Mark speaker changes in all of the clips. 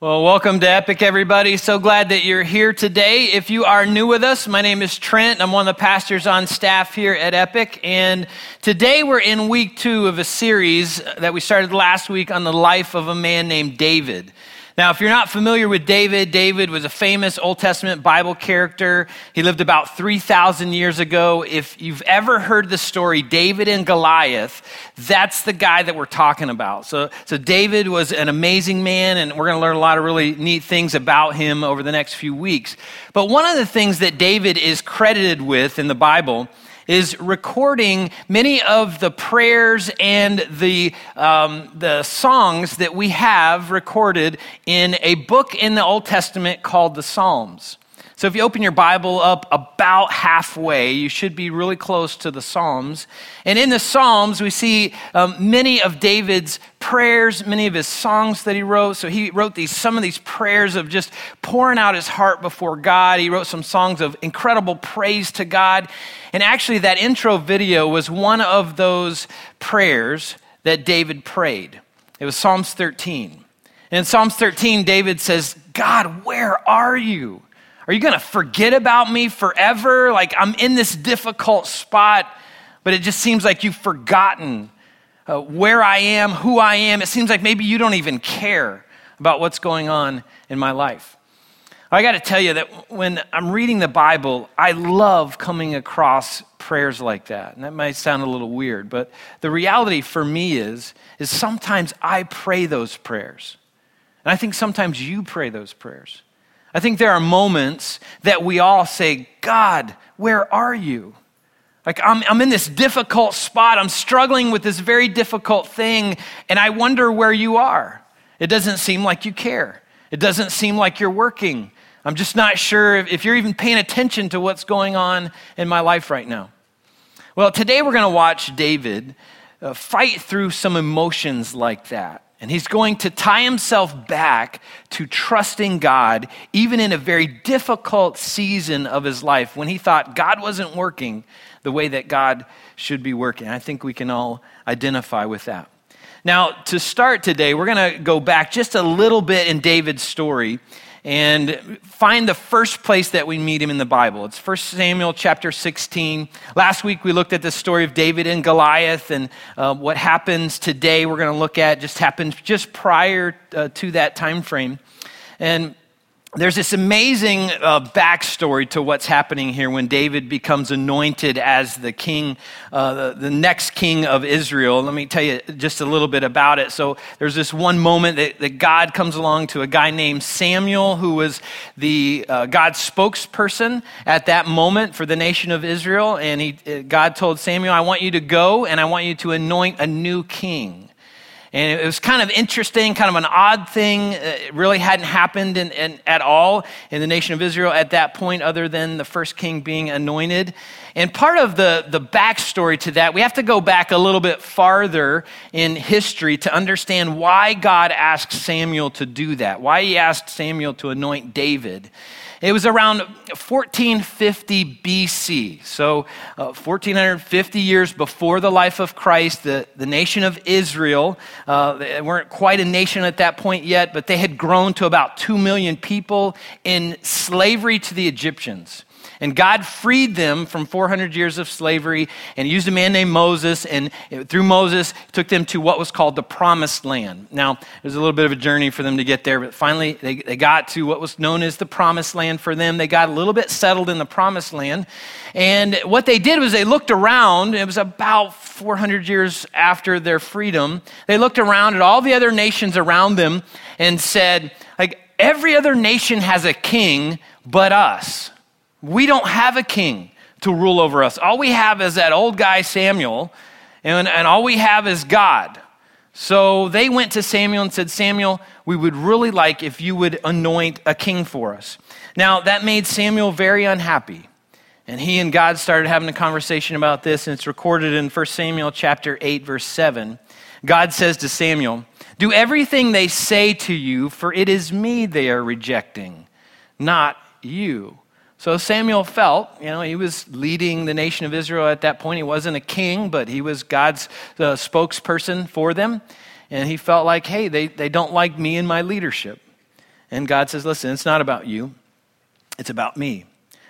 Speaker 1: Well, welcome to Epic, everybody. So glad that you're here today. If you are new with us, my name is Trent. I'm one of the pastors on staff here at Epic. And today we're in week two of a series that we started last week on the life of a man named David. Now, if you're not familiar with David, David was a famous Old Testament Bible character. He lived about 3,000 years ago. If you've ever heard the story, David and Goliath, that's the guy that we're talking about. So, so David was an amazing man, and we're going to learn a lot of really neat things about him over the next few weeks. But one of the things that David is credited with in the Bible is recording many of the prayers and the, um, the songs that we have recorded in a book in the Old Testament called the Psalms. So if you open your Bible up about halfway, you should be really close to the Psalms. And in the Psalms, we see um, many of David's prayers, many of his songs that he wrote. So he wrote these, some of these prayers of just pouring out his heart before God. He wrote some songs of incredible praise to God. And actually, that intro video was one of those prayers that David prayed. It was Psalms 13. And in Psalms 13, David says, God, where are you? Are you going to forget about me forever? Like I'm in this difficult spot, but it just seems like you've forgotten uh, where I am, who I am. It seems like maybe you don't even care about what's going on in my life. I got to tell you that when I'm reading the Bible, I love coming across prayers like that. And that might sound a little weird, but the reality for me is is sometimes I pray those prayers. And I think sometimes you pray those prayers. I think there are moments that we all say, God, where are you? Like, I'm, I'm in this difficult spot. I'm struggling with this very difficult thing, and I wonder where you are. It doesn't seem like you care. It doesn't seem like you're working. I'm just not sure if you're even paying attention to what's going on in my life right now. Well, today we're going to watch David uh, fight through some emotions like that. And he's going to tie himself back to trusting God, even in a very difficult season of his life when he thought God wasn't working the way that God should be working. I think we can all identify with that. Now, to start today, we're going to go back just a little bit in David's story and find the first place that we meet him in the Bible. It's 1 Samuel chapter 16. Last week we looked at the story of David and Goliath, and uh, what happens today we're going to look at just happened just prior uh, to that time frame. And there's this amazing uh, backstory to what's happening here when David becomes anointed as the king, uh, the, the, next king of Israel. Let me tell you just a little bit about it. So there's this one moment that, that God comes along to a guy named Samuel, who was the uh, God's spokesperson at that moment for the nation of Israel. And he, uh, God told Samuel, I want you to go and I want you to anoint a new king. And it was kind of interesting, kind of an odd thing. Uh, it really hadn't happened in, in, at all in the nation of Israel at that point, other than the first king being anointed. And part of the, the backstory to that, we have to go back a little bit farther in history to understand why God asked Samuel to do that, why he asked Samuel to anoint David. It was around 1450 BC, so uh, 1450 years before the life of Christ. The, the nation of Israel, uh, they weren't quite a nation at that point yet, but they had grown to about 2 million people in slavery to the Egyptians. And God freed them from 400 years of slavery and used a man named Moses. And through Moses, took them to what was called the promised land. Now, it was a little bit of a journey for them to get there, but finally they, they got to what was known as the promised land for them. They got a little bit settled in the promised land. And what they did was they looked around. It was about 400 years after their freedom. They looked around at all the other nations around them and said, like, every other nation has a king but us. We don't have a king to rule over us. All we have is that old guy Samuel, and, and all we have is God. So they went to Samuel and said, Samuel, we would really like if you would anoint a king for us. Now, that made Samuel very unhappy. And he and God started having a conversation about this, and it's recorded in 1 Samuel chapter 8, verse 7. God says to Samuel, Do everything they say to you, for it is me they are rejecting, not you. So Samuel felt, you know, he was leading the nation of Israel at that point. He wasn't a king, but he was God's uh, spokesperson for them. And he felt like, hey, they, they don't like me and my leadership. And God says, Listen, it's not about you, it's about me.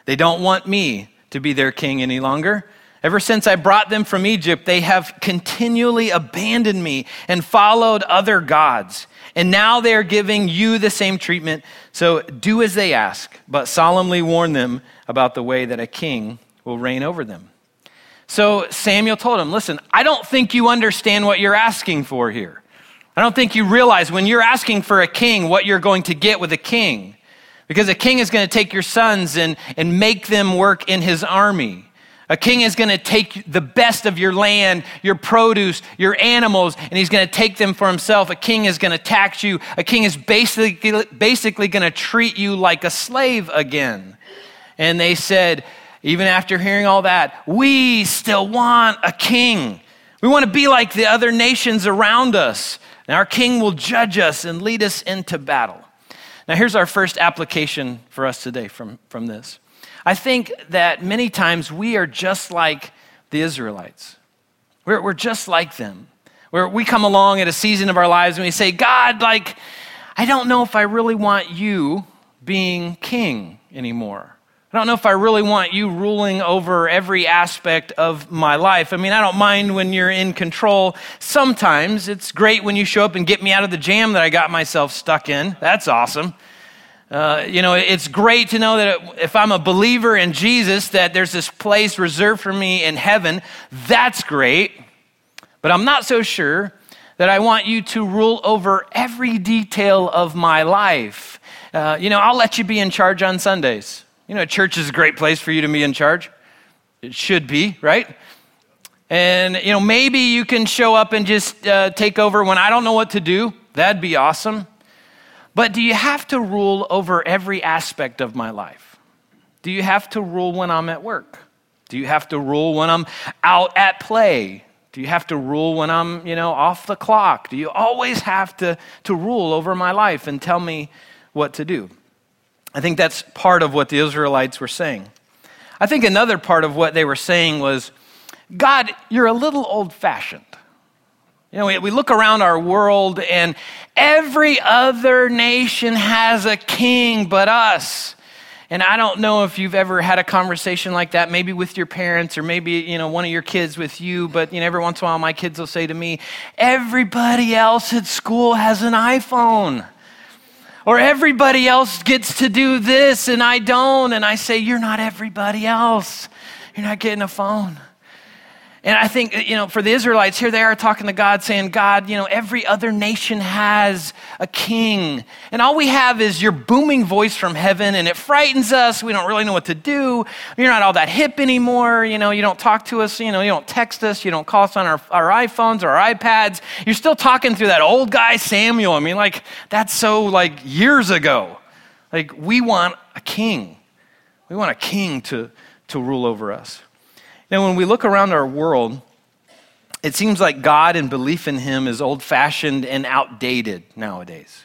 Speaker 1: They don't want me to be their king any longer. Ever since I brought them from Egypt, they have continually abandoned me and followed other gods. And now they are giving you the same treatment. So do as they ask, but solemnly warn them about the way that a king will reign over them. So Samuel told him, Listen, I don't think you understand what you're asking for here. I don't think you realize when you're asking for a king what you're going to get with a king. Because a king is going to take your sons and, and make them work in his army. A king is going to take the best of your land, your produce, your animals, and he's going to take them for himself. A king is going to tax you. A king is basically, basically going to treat you like a slave again. And they said, even after hearing all that, we still want a king. We want to be like the other nations around us. And our king will judge us and lead us into battle. Now, here's our first application for us today from, from this. I think that many times we are just like the Israelites. We're, we're just like them. Where we come along at a season of our lives and we say, God, like, I don't know if I really want you being king anymore. I don't know if I really want you ruling over every aspect of my life. I mean, I don't mind when you're in control. Sometimes it's great when you show up and get me out of the jam that I got myself stuck in. That's awesome. Uh, you know, it's great to know that if I'm a believer in Jesus, that there's this place reserved for me in heaven. That's great. But I'm not so sure that I want you to rule over every detail of my life. Uh, you know, I'll let you be in charge on Sundays. You know, church is a great place for you to be in charge. It should be, right? And, you know, maybe you can show up and just uh, take over when I don't know what to do. That'd be awesome. But do you have to rule over every aspect of my life? Do you have to rule when I'm at work? Do you have to rule when I'm out at play? Do you have to rule when I'm, you know, off the clock? Do you always have to, to rule over my life and tell me what to do? I think that's part of what the Israelites were saying. I think another part of what they were saying was, God, you're a little old fashioned. You know, we, we look around our world and every other nation has a king but us. And I don't know if you've ever had a conversation like that, maybe with your parents or maybe, you know, one of your kids with you, but you know, every once in a while my kids will say to me, everybody else at school has an iPhone. Or everybody else gets to do this and I don't. And I say, You're not everybody else. You're not getting a phone. And I think, uh, you know, for the Israelites, here they are talking to God, saying, God, you know, every other nation has a king. And all we have is your booming voice from heaven, and it frightens us. We don't really know what to do. You're not all that hip anymore. You know, you don't talk to us, you know, you don't text us, you don't call us on our, our iPhones or our iPads. You're still talking through that old guy, Samuel. I mean, like, that's so, like, years ago. Like, we want a king. We want a king to, to rule over us. Now, when we look around our world, it seems like God and belief in Him is old fashioned and outdated nowadays.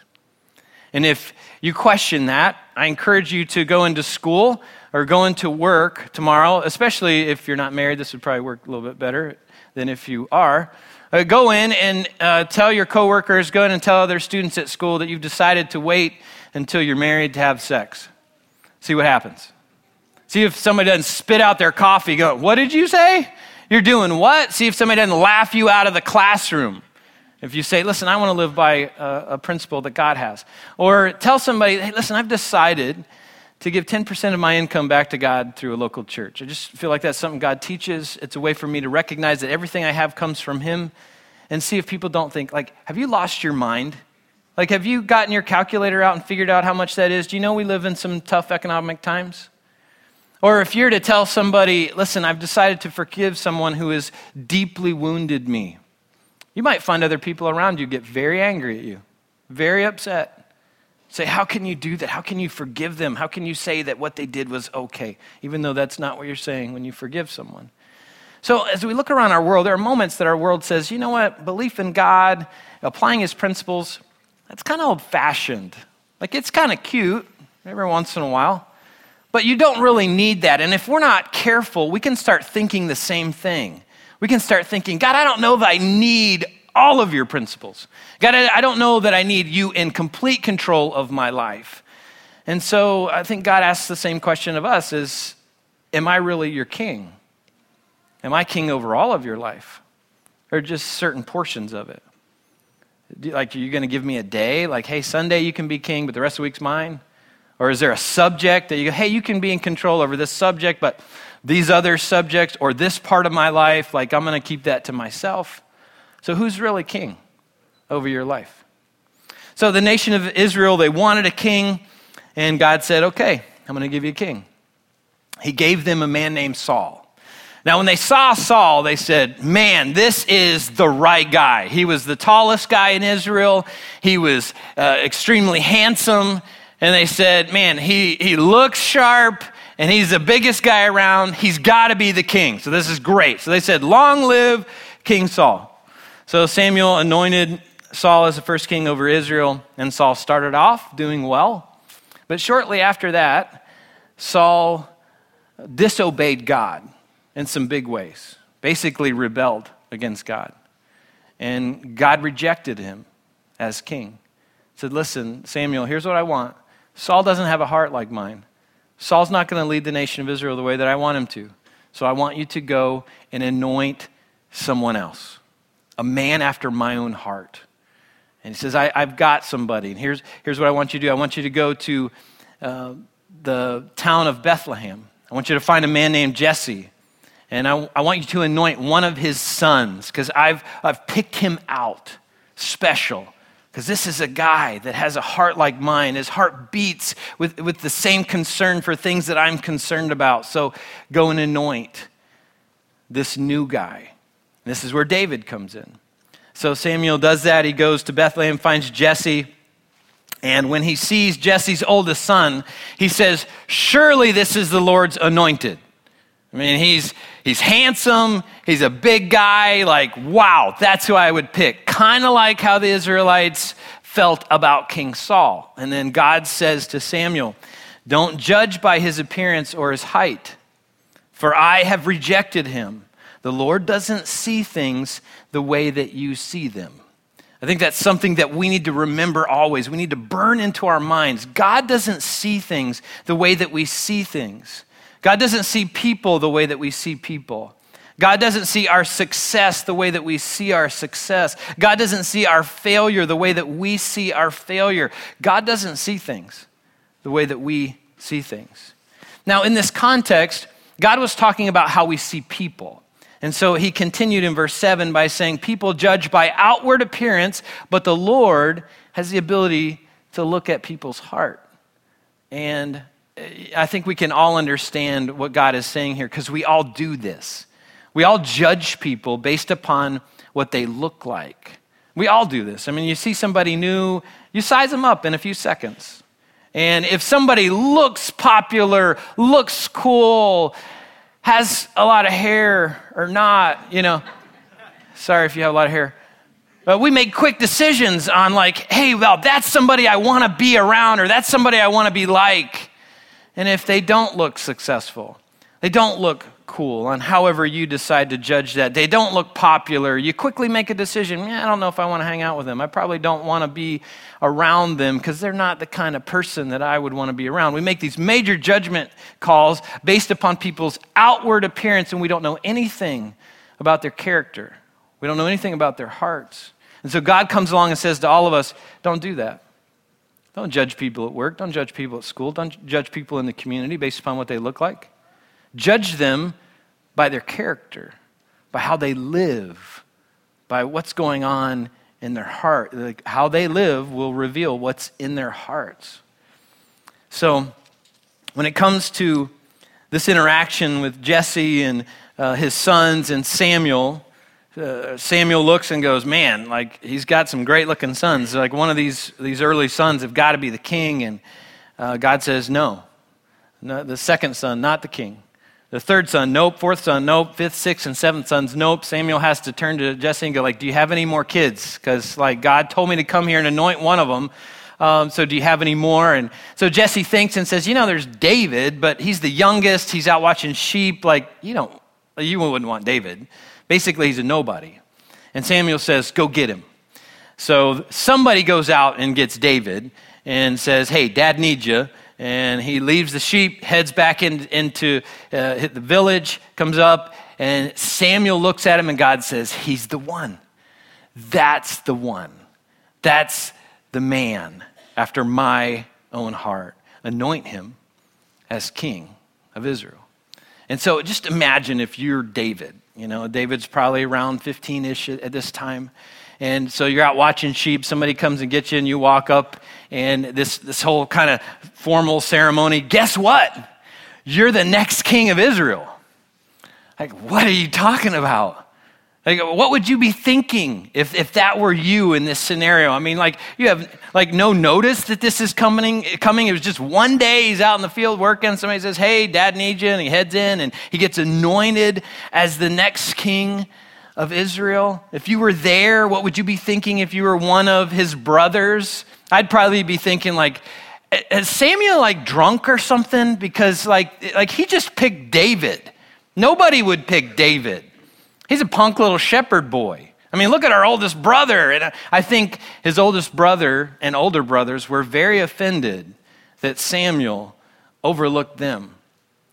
Speaker 1: And if you question that, I encourage you to go into school or go into work tomorrow, especially if you're not married. This would probably work a little bit better than if you are. Uh, go in and uh, tell your coworkers, go in and tell other students at school that you've decided to wait until you're married to have sex. See what happens. See if somebody doesn't spit out their coffee, go, What did you say? You're doing what? See if somebody doesn't laugh you out of the classroom. If you say, Listen, I want to live by a, a principle that God has. Or tell somebody, Hey, listen, I've decided to give 10% of my income back to God through a local church. I just feel like that's something God teaches. It's a way for me to recognize that everything I have comes from Him and see if people don't think, like, have you lost your mind? Like, have you gotten your calculator out and figured out how much that is? Do you know we live in some tough economic times? Or if you're to tell somebody, listen, I've decided to forgive someone who has deeply wounded me, you might find other people around you get very angry at you, very upset. Say, how can you do that? How can you forgive them? How can you say that what they did was okay, even though that's not what you're saying when you forgive someone? So, as we look around our world, there are moments that our world says, you know what, belief in God, applying his principles, that's kind of old fashioned. Like, it's kind of cute every once in a while. But you don't really need that. And if we're not careful, we can start thinking the same thing. We can start thinking, God, I don't know that I need all of your principles. God, I don't know that I need you in complete control of my life. And so I think God asks the same question of us is, am I really your king? Am I king over all of your life? Or just certain portions of it? Like, are you going to give me a day? Like, hey, Sunday you can be king, but the rest of the week's mine? Or is there a subject that you go, hey, you can be in control over this subject, but these other subjects or this part of my life, like, I'm going to keep that to myself? So, who's really king over your life? So, the nation of Israel, they wanted a king, and God said, okay, I'm going to give you a king. He gave them a man named Saul. Now, when they saw Saul, they said, Man, this is the right guy. He was the tallest guy in Israel, he was uh, extremely handsome. And they said, Man, he, he looks sharp and he's the biggest guy around. He's got to be the king. So this is great. So they said, Long live King Saul. So Samuel anointed Saul as the first king over Israel, and Saul started off doing well. But shortly after that, Saul disobeyed God in some big ways, basically rebelled against God. And God rejected him as king. Said, Listen, Samuel, here's what I want. Saul doesn't have a heart like mine. Saul's not going to lead the nation of Israel the way that I want him to. So I want you to go and anoint someone else, a man after my own heart. And he says, I, have got somebody. And here's, here's what I want you to do I want you to go to uh, the town of Bethlehem. I want you to find a man named Jesse. And I, I want you to anoint one of his sons because I've, I've picked him out special. Because this is a guy that has a heart like mine. His heart beats with, with the same concern for things that I'm concerned about. So go and anoint this new guy. This is where David comes in. So Samuel does that. He goes to Bethlehem, finds Jesse. And when he sees Jesse's oldest son, he says, Surely this is the Lord's anointed. I mean, he's, he's handsome, he's a big guy, like, wow, that's who I would pick. Kind of like how the Israelites felt about King Saul. And then God says to Samuel, Don't judge by his appearance or his height, for I have rejected him. The Lord doesn't see things the way that you see them. I think that's something that we need to remember always. We need to burn into our minds. God doesn't see things the way that we see things. God doesn't see people the way that we see people. God doesn't see our success the way that we see our success. God doesn't see our failure the way that we see our failure. God doesn't see things the way that we see things. Now, in this context, God was talking about how we see people. And so he continued in verse 7 by saying, People judge by outward appearance, but the Lord has the ability to look at people's heart. And I think we can all understand what God is saying here because we all do this. We all judge people based upon what they look like. We all do this. I mean, you see somebody new, you size them up in a few seconds. And if somebody looks popular, looks cool, has a lot of hair or not, you know, sorry if you have a lot of hair. But we make quick decisions on, like, hey, well, that's somebody I want to be around or that's somebody I want to be like. And if they don't look successful, they don't look cool, on however you decide to judge that, they don't look popular, you quickly make a decision. Yeah, I don't know if I want to hang out with them. I probably don't want to be around them because they're not the kind of person that I would want to be around. We make these major judgment calls based upon people's outward appearance, and we don't know anything about their character. We don't know anything about their hearts. And so God comes along and says to all of us, don't do that. Don't judge people at work. Don't judge people at school. Don't judge people in the community based upon what they look like. Judge them by their character, by how they live, by what's going on in their heart. Like how they live will reveal what's in their hearts. So, when it comes to this interaction with Jesse and uh, his sons and Samuel, uh, Samuel looks and goes, Man, like he's got some great looking sons. Like one of these, these early sons have got to be the king. And uh, God says, No. no. The second son, not the king. The third son, nope. Fourth son, nope. Fifth, sixth, and seventh sons, nope. Samuel has to turn to Jesse and go, like, do you have any more kids? Because, like, God told me to come here and anoint one of them. Um, so do you have any more? And so Jesse thinks and says, you know, there's David, but he's the youngest. He's out watching sheep. Like, you don't, you wouldn't want David. Basically, he's a nobody. And Samuel says, Go get him. So somebody goes out and gets David and says, Hey, dad needs you. And he leaves the sheep, heads back in, into uh, the village, comes up, and Samuel looks at him, and God says, He's the one. That's the one. That's the man after my own heart. Anoint him as king of Israel. And so just imagine if you're David. You know, David's probably around 15 ish at this time. And so you're out watching sheep, somebody comes and gets you, and you walk up, and this, this whole kind of formal ceremony. Guess what? You're the next king of Israel. Like, what are you talking about? Like, what would you be thinking if, if that were you in this scenario? I mean, like, you have like no notice that this is coming. Coming. It was just one day he's out in the field working. Somebody says, "Hey, Dad needs you," and he heads in and he gets anointed as the next king of Israel. If you were there, what would you be thinking if you were one of his brothers? I'd probably be thinking like, "Is Samuel like drunk or something?" Because like, like he just picked David. Nobody would pick David. He's a punk little shepherd boy. I mean, look at our oldest brother. And I think his oldest brother and older brothers were very offended that Samuel overlooked them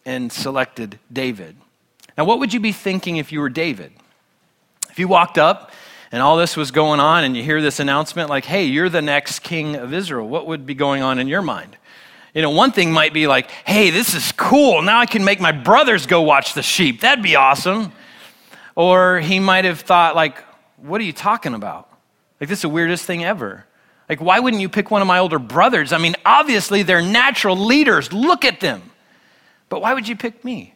Speaker 1: and selected David. Now, what would you be thinking if you were David? If you walked up and all this was going on and you hear this announcement like, hey, you're the next king of Israel, what would be going on in your mind? You know, one thing might be like, hey, this is cool. Now I can make my brothers go watch the sheep. That'd be awesome. Or he might have thought, like, what are you talking about? Like, this is the weirdest thing ever. Like, why wouldn't you pick one of my older brothers? I mean, obviously, they're natural leaders. Look at them. But why would you pick me?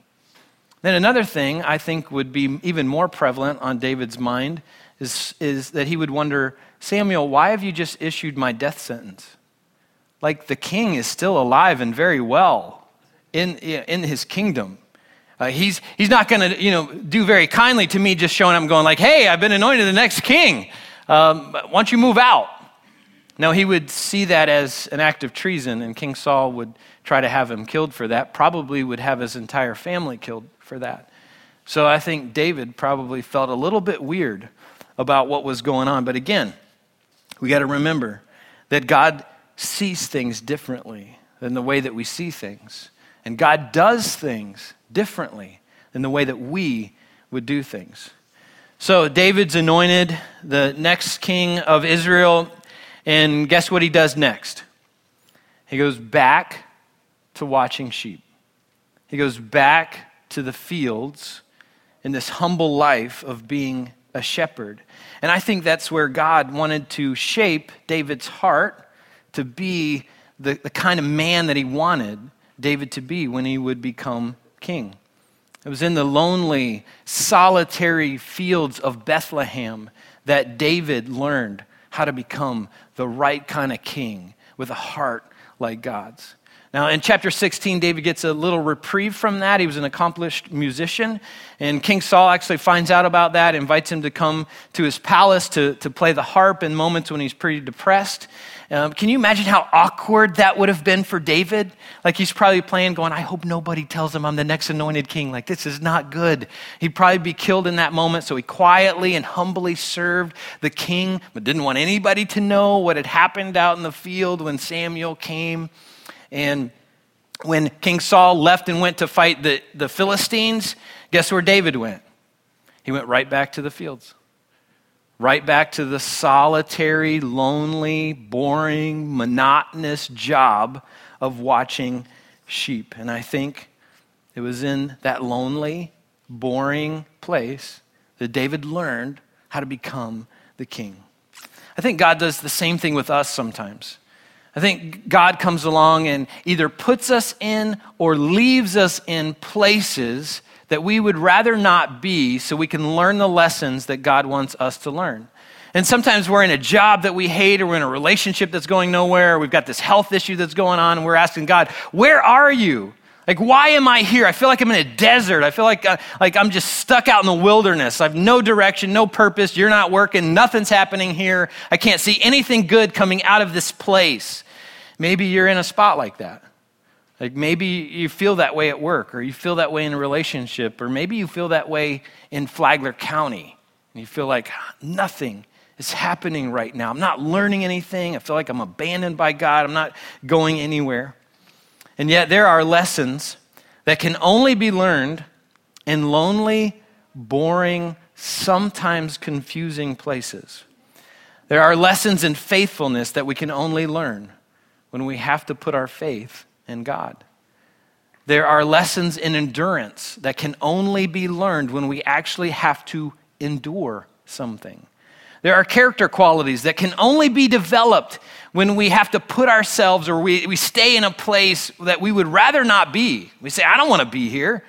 Speaker 1: Then another thing I think would be even more prevalent on David's mind is, is that he would wonder, Samuel, why have you just issued my death sentence? Like the king is still alive and very well in, in his kingdom. Uh, he's, he's not going to, you know, do very kindly to me just showing up and going like, hey, I've been anointed the next king. Um, why don't you move out? No, he would see that as an act of treason, and King Saul would try to have him killed for that, probably would have his entire family killed for that. So I think David probably felt a little bit weird about what was going on. But again, we got to remember that God sees things differently than the way that we see things. And God does things differently than the way that we would do things. So David's anointed the next king of Israel, and guess what he does next? He goes back to watching sheep. He goes back to the fields in this humble life of being a shepherd. And I think that's where God wanted to shape David's heart to be the, the kind of man that he wanted David to be when he would become king. It was in the lonely, solitary fields of Bethlehem that David learned how to become the right kind of king with a heart like God's. Now, in chapter 16, David gets a little reprieve from that. He was an accomplished musician, and King Saul actually finds out about that, invites him to come to his palace to, to play the harp in moments when he's pretty depressed. Um, can you imagine how awkward that would have been for David? Like he's probably playing, going, I hope nobody tells him I'm the next anointed king. Like this is not good. He'd probably be killed in that moment. So he quietly and humbly served the king, but didn't want anybody to know what had happened out in the field when Samuel came. And when King Saul left and went to fight the, the Philistines, guess where David went? He went right back to the fields right back to the solitary, lonely, boring, monotonous job of watching sheep. And I think it was in that lonely, boring place that David learned how to become the king. I think God does the same thing with us sometimes. I think God comes along and either puts us in or leaves us in places that we would rather not be so we can learn the lessons that God wants us to learn. And sometimes we're in a job that we hate, or we're in a relationship that's going nowhere, or we've got this health issue that's going on, and we're asking God, Where are you? Like, why am I here? I feel like I'm in a desert. I feel like, uh, like I'm just stuck out in the wilderness. I have no direction, no purpose. You're not working. Nothing's happening here. I can't see anything good coming out of this place. Maybe you're in a spot like that. Like maybe you feel that way at work, or you feel that way in a relationship, or maybe you feel that way in Flagler County and you feel like nothing is happening right now. I'm not learning anything. I feel like I'm abandoned by God. I'm not going anywhere. And yet, there are lessons that can only be learned in lonely, boring, sometimes confusing places. There are lessons in faithfulness that we can only learn when we have to put our faith in God. There are lessons in endurance that can only be learned when we actually have to endure something. There are character qualities that can only be developed when we have to put ourselves or we, we stay in a place that we would rather not be. We say, I don't want to be here.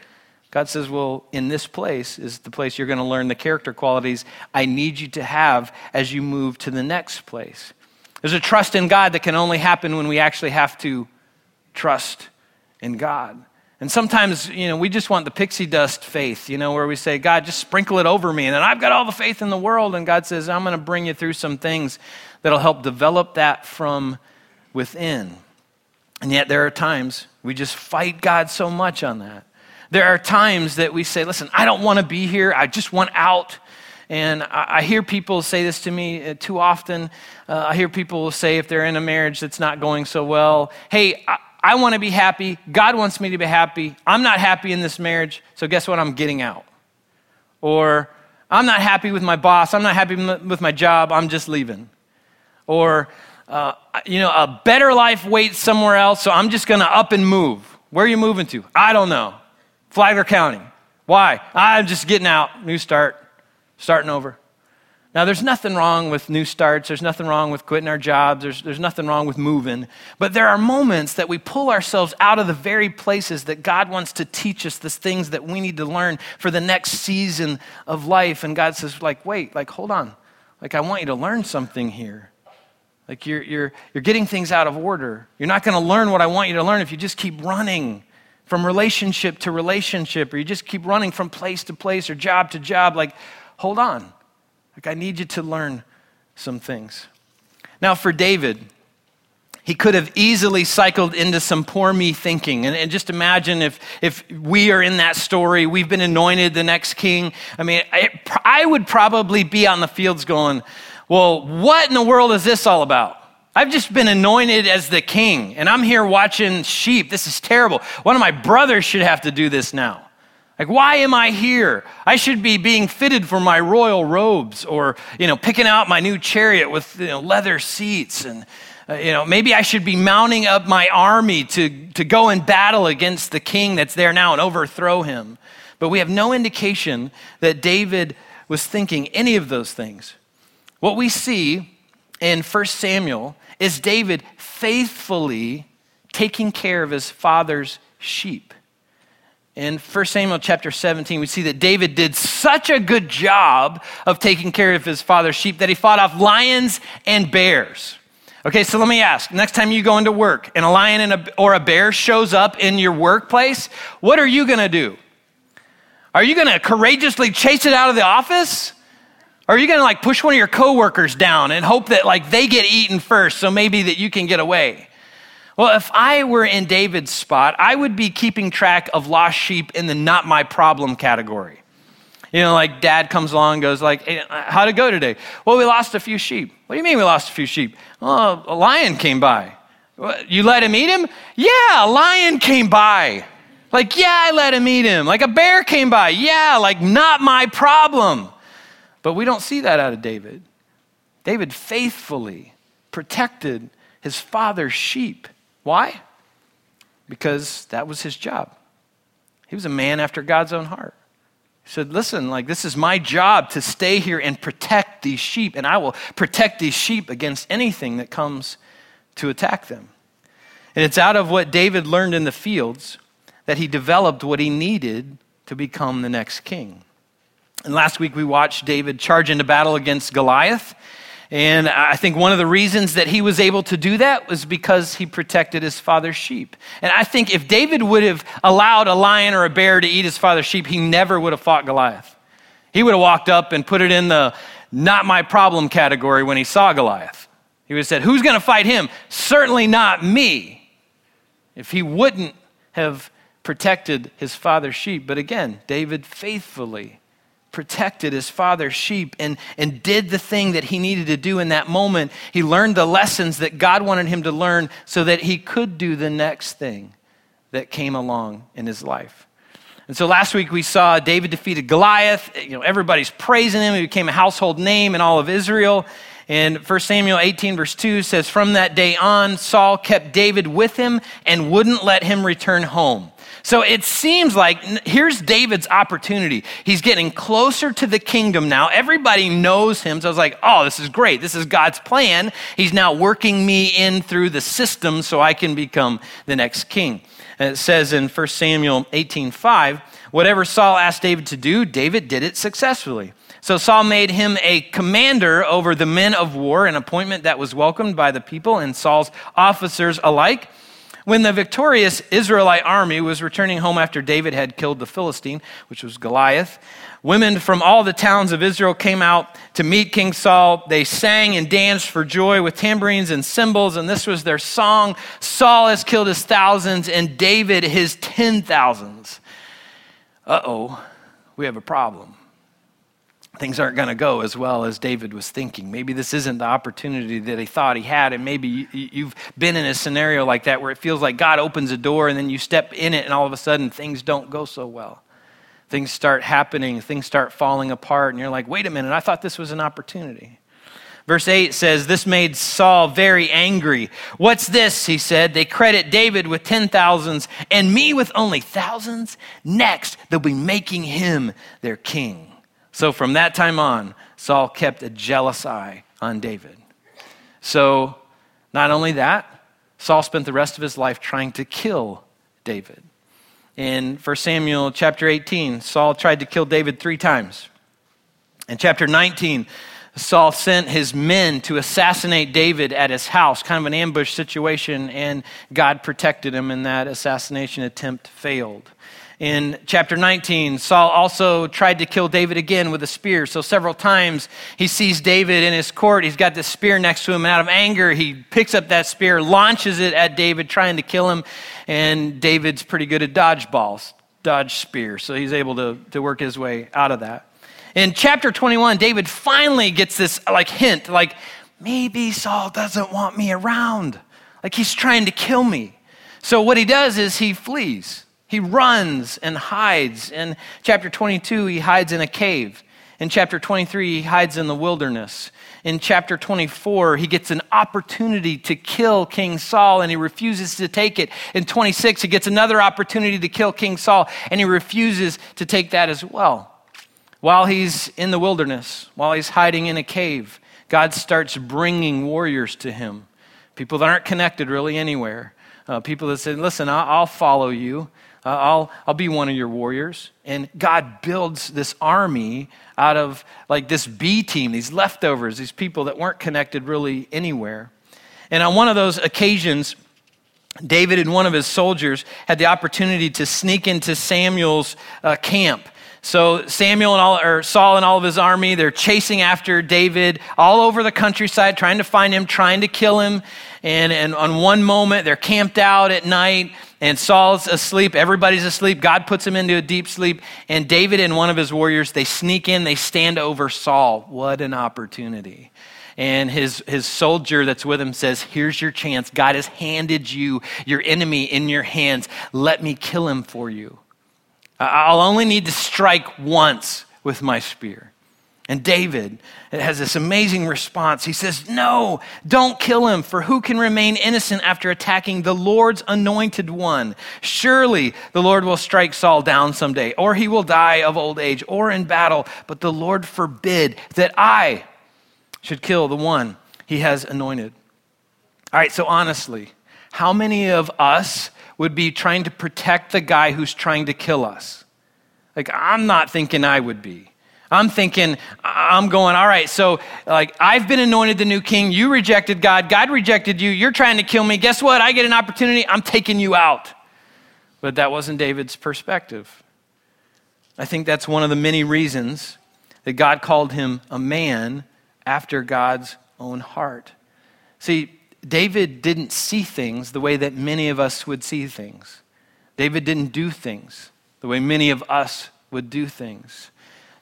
Speaker 1: God says, Well, in this place is the place you're going to learn the character qualities I need you to have as you move to the next place. There's a trust in God that can only happen when we actually have to trust in God. And sometimes, you know, we just want the pixie dust faith, you know, where we say, God, just sprinkle it over me. And then I've got all the faith in the world. And God says, I'm going to bring you through some things that'll help develop that from within. And yet, there are times we just fight God so much on that. There are times that we say, listen, I don't want to be here. I just want out. And I, hear people say this to me uh, too often. Uh, I hear people say, if they're in a marriage that's not going so well, hey, I, I want to be happy. God wants me to be happy. I'm not happy in this marriage, so guess what? I'm getting out. Or I'm not happy with my boss. I'm not happy with my job. I'm just leaving. Or, uh, you know, a better life waits somewhere else, so I'm just going to up and move. Where are you moving to? I don't know. Flagler County. Why? I'm just getting out. New start. Starting over. Now, there's nothing wrong with new starts. There's nothing wrong with quitting our jobs. There's, there's nothing wrong with moving. But there are moments that we pull ourselves out of the very places that God wants to teach us the things that we need to learn for the next season of life. And God says, like, wait, like, hold on. Like, I want you to learn something here. Like, you're, you're, you're getting things out of order. You're not going to learn what I want you to learn if you just keep running from relationship to relationship, or you just keep running from place to place or job to job. Like, hold on. Like, I need you to learn some things. Now, for David, he could have easily cycled into some poor me thinking. And, and, just imagine if, if we are in that story, we've been anointed the next king. I mean, I, I would probably be on the fields going, well, what in the world is this all about? I've just been anointed as the king, and I'm here watching sheep. This is terrible. One of my brothers should have to do this now. Like, why am I here? I should be being fitted for my royal robes or, you know, picking out my new chariot with you know, leather seats. And, uh, you know, maybe I should be mounting up my army to, to go in battle against the king that's there now and overthrow him. But we have no indication that David was thinking any of those things. What we see in 1 Samuel is David faithfully taking care of his father's sheep in 1 Samuel chapter 17, we see that David did such a good job of taking care of his father's sheep that he fought off lions and bears. Okay, so let me ask next time you go into work and a lion and a, or a bear shows up in your workplace, what are you gonna do? Are you gonna courageously chase it out of the office? Or are you gonna like push one of your coworkers down and hope that like they get eaten first so maybe that you can get away? Well, if I were in David's spot, I would be keeping track of lost sheep in the not my problem category. You know, like dad comes along and goes like, hey, uh, how'd it go today? Well, we lost a few sheep. What do you mean we lost a few sheep? Oh, a lion came by. You let him eat him? Yeah, a lion came by. Like, yeah, I let him eat him. Like a bear came by. Yeah, like not my problem. But we don't see that out of David. David faithfully protected his father's sheep. Why? Because that was his job. He was a man after God's own heart. He said, Listen, like, this is my job to stay here and protect these sheep, and I will protect these sheep against anything that comes to attack them. And it's out of what David learned in the fields that he developed what he needed to become the next king. And last week we watched David charge into battle against Goliath. And I think one of the reasons that he was able to do that was because he protected his father's sheep. And I think if David would have allowed a lion or a bear to eat his father's sheep, he never would have fought Goliath. He would have walked up and put it in the not my problem category when he saw Goliath. He would have said, Who's going to fight him? Certainly not me. If he wouldn't have protected his father's sheep. But again, David faithfully protected his father's sheep and, and did the thing that he needed to do in that moment. He learned the lessons that God wanted him to learn so that he could do the next thing that came along in his life. And so last week we saw David defeated Goliath. You know, everybody's praising him. He became a household name in all of Israel. And 1 Samuel 18, verse 2 says, From that day on, Saul kept David with him and wouldn't let him return home. So it seems like here's David's opportunity. He's getting closer to the kingdom now. Everybody knows him. So I was like, oh, this is great. This is God's plan. He's now working me in through the system so I can become the next king. And it says in 1 Samuel 18 5, whatever Saul asked David to do, David did it successfully. So Saul made him a commander over the men of war, an appointment that was welcomed by the people and Saul's officers alike. When the victorious Israelite army was returning home after David had killed the Philistine, which was Goliath, women from all the towns of Israel came out to meet King Saul. They sang and danced for joy with tambourines and cymbals, and this was their song Saul has killed his thousands, and David his ten thousands. Uh oh, we have a problem things aren't going to go as well as David was thinking. Maybe this isn't the opportunity that he thought he had. And maybe you've been in a scenario like that where it feels like God opens a door and then you step in it and all of a sudden things don't go so well. Things start happening, things start falling apart, and you're like, wait a minute, I thought this was an opportunity. Verse 8 says, This made Saul very angry. What's this? He said. They credit David with ten thousands and me with only thousands. Next, they'll be making him their king. So from that time on, Saul kept a jealous eye on David. So not only that, Saul spent the rest of his life trying to kill David. In 1 Samuel chapter 18, Saul tried to kill David three times. In chapter 19, Saul sent his men to assassinate David at his house, kind of an ambush situation, and God protected him, and that assassination attempt failed. In chapter 19, Saul also tried to kill David again with a spear. So several times he sees David in his court. He's got this spear next to him. And out of anger, he picks up that spear, launches it at David, trying to kill him. And David's pretty good at dodgeballs, dodge spear. So he's able to, to work his way out of that. In chapter 21, David finally gets this like hint, like maybe Saul doesn't want me around. Like he's trying to kill me. So what he does is he flees. He runs and hides. In chapter 22, he hides in a cave. In chapter 23, he hides in the wilderness. In chapter 24, he gets an opportunity to kill King Saul and he refuses to take it. In 26, he gets another opportunity to kill King Saul and he refuses to take that as well. While he's in the wilderness, while he's hiding in a cave, God starts bringing warriors to him. People that aren't connected really anywhere. Uh, people that say, Listen, I'll, I'll follow you. Uh, I'll, I'll be one of your warriors. And God builds this army out of like this B team, these leftovers, these people that weren't connected really anywhere. And on one of those occasions, David and one of his soldiers had the opportunity to sneak into Samuel's uh, camp. So Samuel and all, or Saul and all of his army, they're chasing after David all over the countryside, trying to find him, trying to kill him. And, and on one moment, they're camped out at night and Saul's asleep. Everybody's asleep. God puts him into a deep sleep. And David and one of his warriors, they sneak in, they stand over Saul. What an opportunity. And his, his soldier that's with him says, Here's your chance. God has handed you your enemy in your hands. Let me kill him for you. I'll only need to strike once with my spear. And David has this amazing response. He says, No, don't kill him, for who can remain innocent after attacking the Lord's anointed one? Surely the Lord will strike Saul down someday, or he will die of old age or in battle. But the Lord forbid that I should kill the one he has anointed. All right, so honestly, how many of us would be trying to protect the guy who's trying to kill us? Like, I'm not thinking I would be. I'm thinking, I'm going, all right, so like I've been anointed the new king. You rejected God. God rejected you. You're trying to kill me. Guess what? I get an opportunity. I'm taking you out. But that wasn't David's perspective. I think that's one of the many reasons that God called him a man after God's own heart. See, David didn't see things the way that many of us would see things. David didn't do things the way many of us would do things.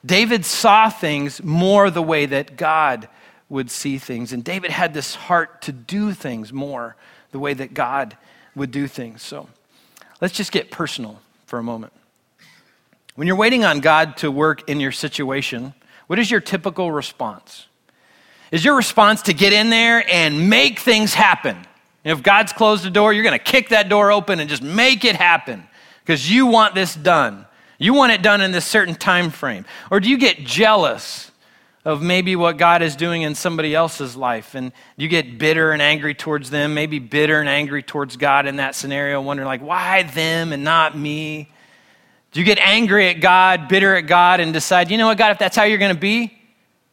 Speaker 1: David saw things more the way that God would see things. And David had this heart to do things more the way that God would do things. So let's just get personal for a moment. When you're waiting on God to work in your situation, what is your typical response? Is your response to get in there and make things happen? If God's closed the door, you're going to kick that door open and just make it happen because you want this done. You want it done in this certain time frame. Or do you get jealous of maybe what God is doing in somebody else's life and you get bitter and angry towards them, maybe bitter and angry towards God in that scenario, wondering like, why them and not me? Do you get angry at God, bitter at God, and decide, you know what, God, if that's how you're going to be,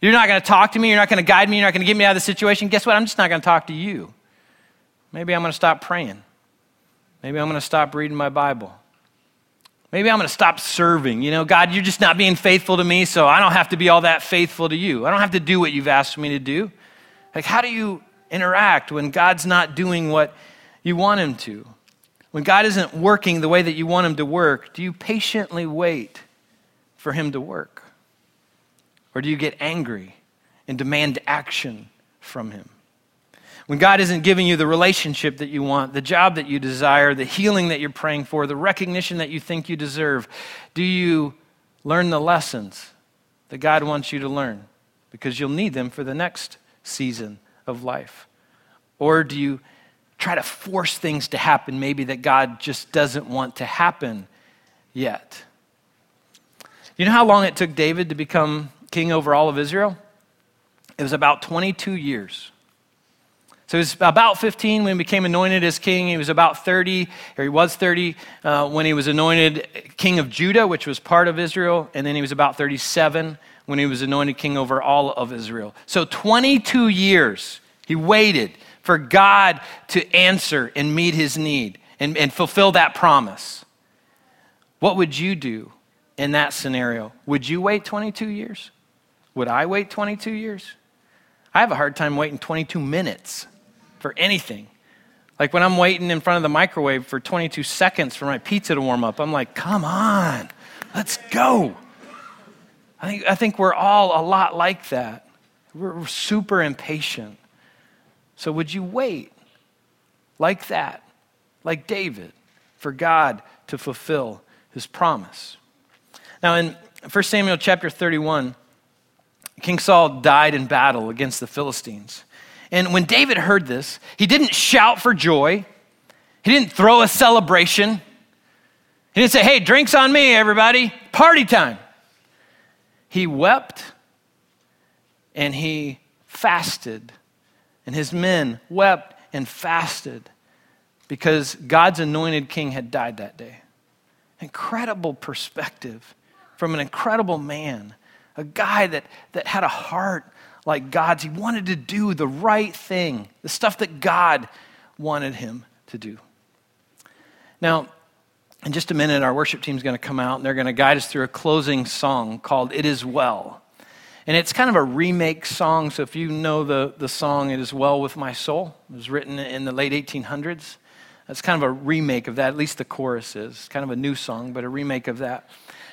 Speaker 1: you're not going to talk to me, you're not going to guide me, you're not going to get me out of the situation, guess what? I'm just not going to talk to you. Maybe I'm going to stop praying. Maybe I'm going to stop reading my Bible. Maybe I'm going to stop serving. You know, God, you're just not being faithful to me, so I don't have to be all that faithful to you. I don't have to do what you've asked me to do. Like, how do you interact when God's not doing what you want him to? When God isn't working the way that you want him to work, do you patiently wait for him to work? Or do you get angry and demand action from him? When God isn't giving you the relationship that you want, the job that you desire, the healing that you're praying for, the recognition that you think you deserve, do you learn the lessons that God wants you to learn? Because you'll need them for the next season of life. Or do you try to force things to happen, maybe that God just doesn't want to happen yet? You know how long it took David to become king over all of Israel? It was about 22 years. So he was about 15 when he became anointed as king. He was about 30, or he was 30 uh, when he was anointed king of Judah, which was part of Israel. And then he was about 37 when he was anointed king over all of Israel. So 22 years he waited for God to answer and meet his need and, and fulfill that promise. What would you do in that scenario? Would you wait 22 years? Would I wait 22 years? I have a hard time waiting 22 minutes for anything. Like when I'm waiting in front of the microwave for 22 seconds for my pizza to warm up, I'm like, come on, let's go. I think, I think we're all a lot like that. We're, we're super impatient. So would you wait like that, like David, for God to fulfill his promise? Now, in 1 Samuel chapter 31, King Saul died in battle against the Philistines. And when David heard this, he didn't shout for joy, he didn't throw a celebration. He didn't say, hey, drinks on me, everybody, party time. He wept and he fasted, and his men wept and fasted because God's anointed king had died that day. Incredible perspective from an incredible man, a guy that, that had a heart like God's. He wanted to do the right thing, the stuff that God wanted him to do. Now, in just a minute, our worship team is going to come out and they're going to guide us through a closing song called It Is Well. And it's kind of a remake song. So if you know the, the song, It Is Well With My Soul, it was written in the late 1800s. That's kind of a remake of that, at least the chorus is. Kind of a new song, but a remake of that.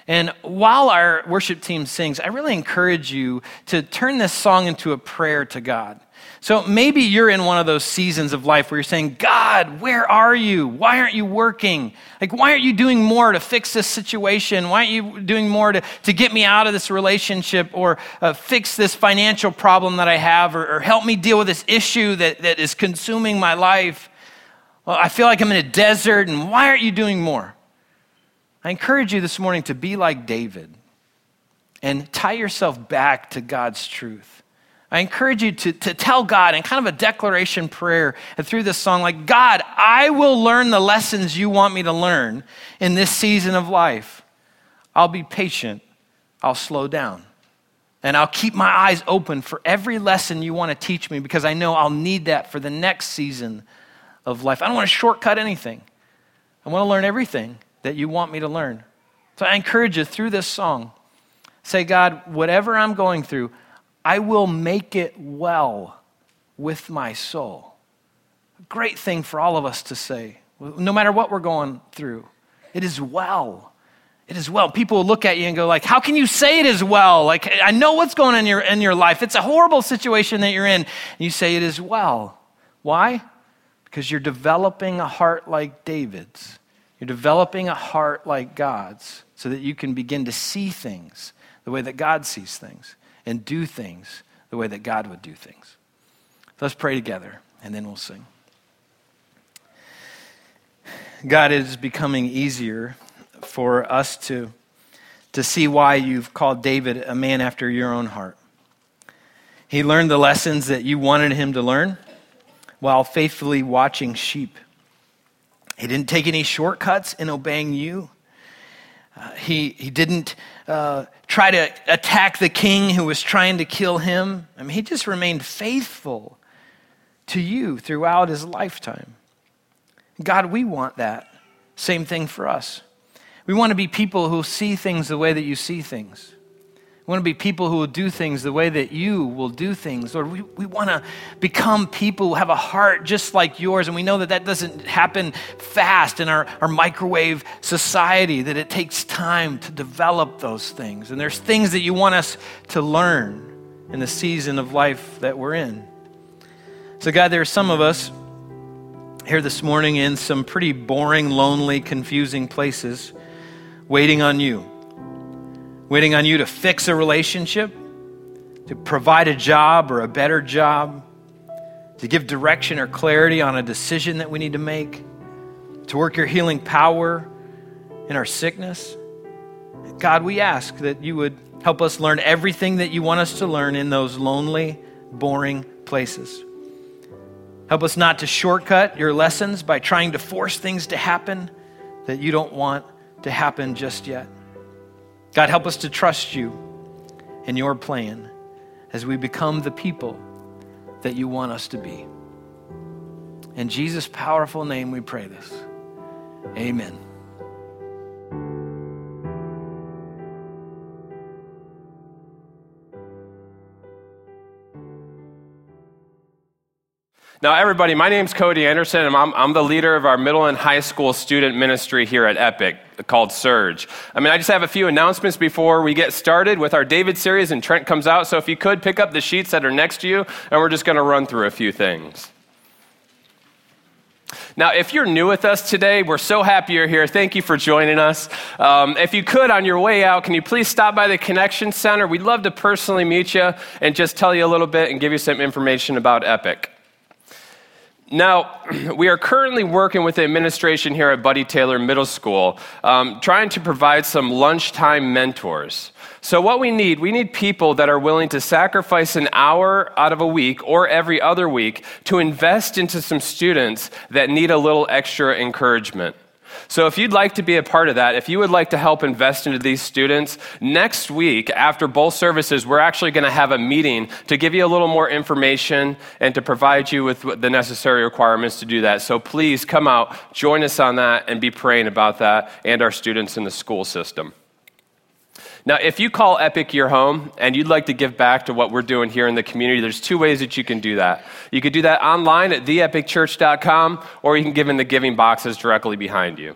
Speaker 1: And while our worship team sings, I really encourage you to turn this song into a prayer to God. So maybe you're in one of those seasons of life where you're saying, God, where are you? Why aren't you working? Like, why aren't you doing more to fix this situation? Why aren't you doing more to, to get me out of this relationship or uh, fix this financial problem that I have or, or help me deal with this issue that, that is consuming my life? Well, I feel like I'm in a desert, and why aren't you doing more? I encourage you this morning to be like David and tie yourself back to God's truth. I encourage you to, to tell God in kind of a declaration prayer through this song, like, God, I will learn the lessons you want me to learn in this season of life. I'll be patient, I'll slow down, and I'll keep my eyes open for every lesson you want to teach me because I know I'll need that for the next season of life. I don't want to shortcut anything, I want to learn everything that you want me to learn. So I encourage you through this song, say, God, whatever I'm going through, I will make it well with my soul. A great thing for all of us to say, no matter what we're going through. It is well. It is well. People will look at you and go like, "How can you say it is well? Like I know what's going on in your in your life. It's a horrible situation that you're in." And you say it is well. Why? Because you're developing a heart like David's. You're developing a heart like God's so that you can begin to see things the way that God sees things and do things the way that God would do things. Let's pray together and then we'll sing. God, it is becoming easier for us to, to see why you've called David a man after your own heart. He learned the lessons that you wanted him to learn while faithfully watching sheep. He didn't take any shortcuts in obeying you. Uh, he, he didn't uh, try to attack the king who was trying to kill him. I mean, he just remained faithful to you throughout his lifetime. God, we want that. Same thing for us. We want to be people who see things the way that you see things. We want to be people who will do things the way that you will do things. Lord, we, we want to become people who have a heart just like yours. And we know that that doesn't happen fast in our, our microwave society, that it takes time to develop those things. And there's things that you want us to learn in the season of life that we're in. So, God, there are some of us here this morning in some pretty boring, lonely, confusing places waiting on you. Waiting on you to fix a relationship, to provide a job or a better job, to give direction or clarity on a decision that we need to make, to work your healing power in our sickness. God, we ask that you would help us learn everything that you want us to learn in those lonely, boring places. Help us not to shortcut your lessons by trying to force things to happen that you don't want to happen just yet. God, help us to trust you and your plan as we become the people that you want us to be. In Jesus' powerful name, we pray this. Amen.
Speaker 2: Now, everybody, my name's Cody Anderson, and I'm, I'm, the leader of our middle and high school student ministry here at Epic called Surge. I mean, I just have a few announcements before we get started with our David series, and Trent comes out. So if you could pick up the sheets that are next to you, and we're just going to run through a few things. Now, if you're new with us today, we're so happy you're here. Thank you for joining us. Um, if you could, on your way out, can you please stop by the Connection Center? We'd love to personally meet you and just tell you a little bit and give you some information about Epic. Now, we are currently working with the administration here at Buddy Taylor Middle School, um, trying to provide some lunchtime mentors. So, what we need, we need people that are willing to sacrifice an hour out of a week or every other week to invest into some students that need a little extra encouragement. So, if you'd like to be a part of that, if you would like to help invest into these students, next week after both services, we're actually going to have a meeting to give you a little more information and to provide you with the necessary requirements to do that. So, please come out, join us on that, and be praying about that and our students in the school system. Now, if you call Epic your home and you'd like to give back to what we're doing here in the community, there's two ways that you can do that. You could do that online at theepicchurch.com, or you can give in the giving boxes directly behind you.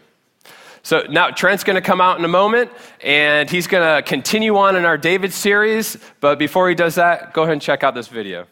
Speaker 2: So now Trent's going to come out in a moment, and he's going to continue on in our David series. But before he does that, go ahead and check out this video.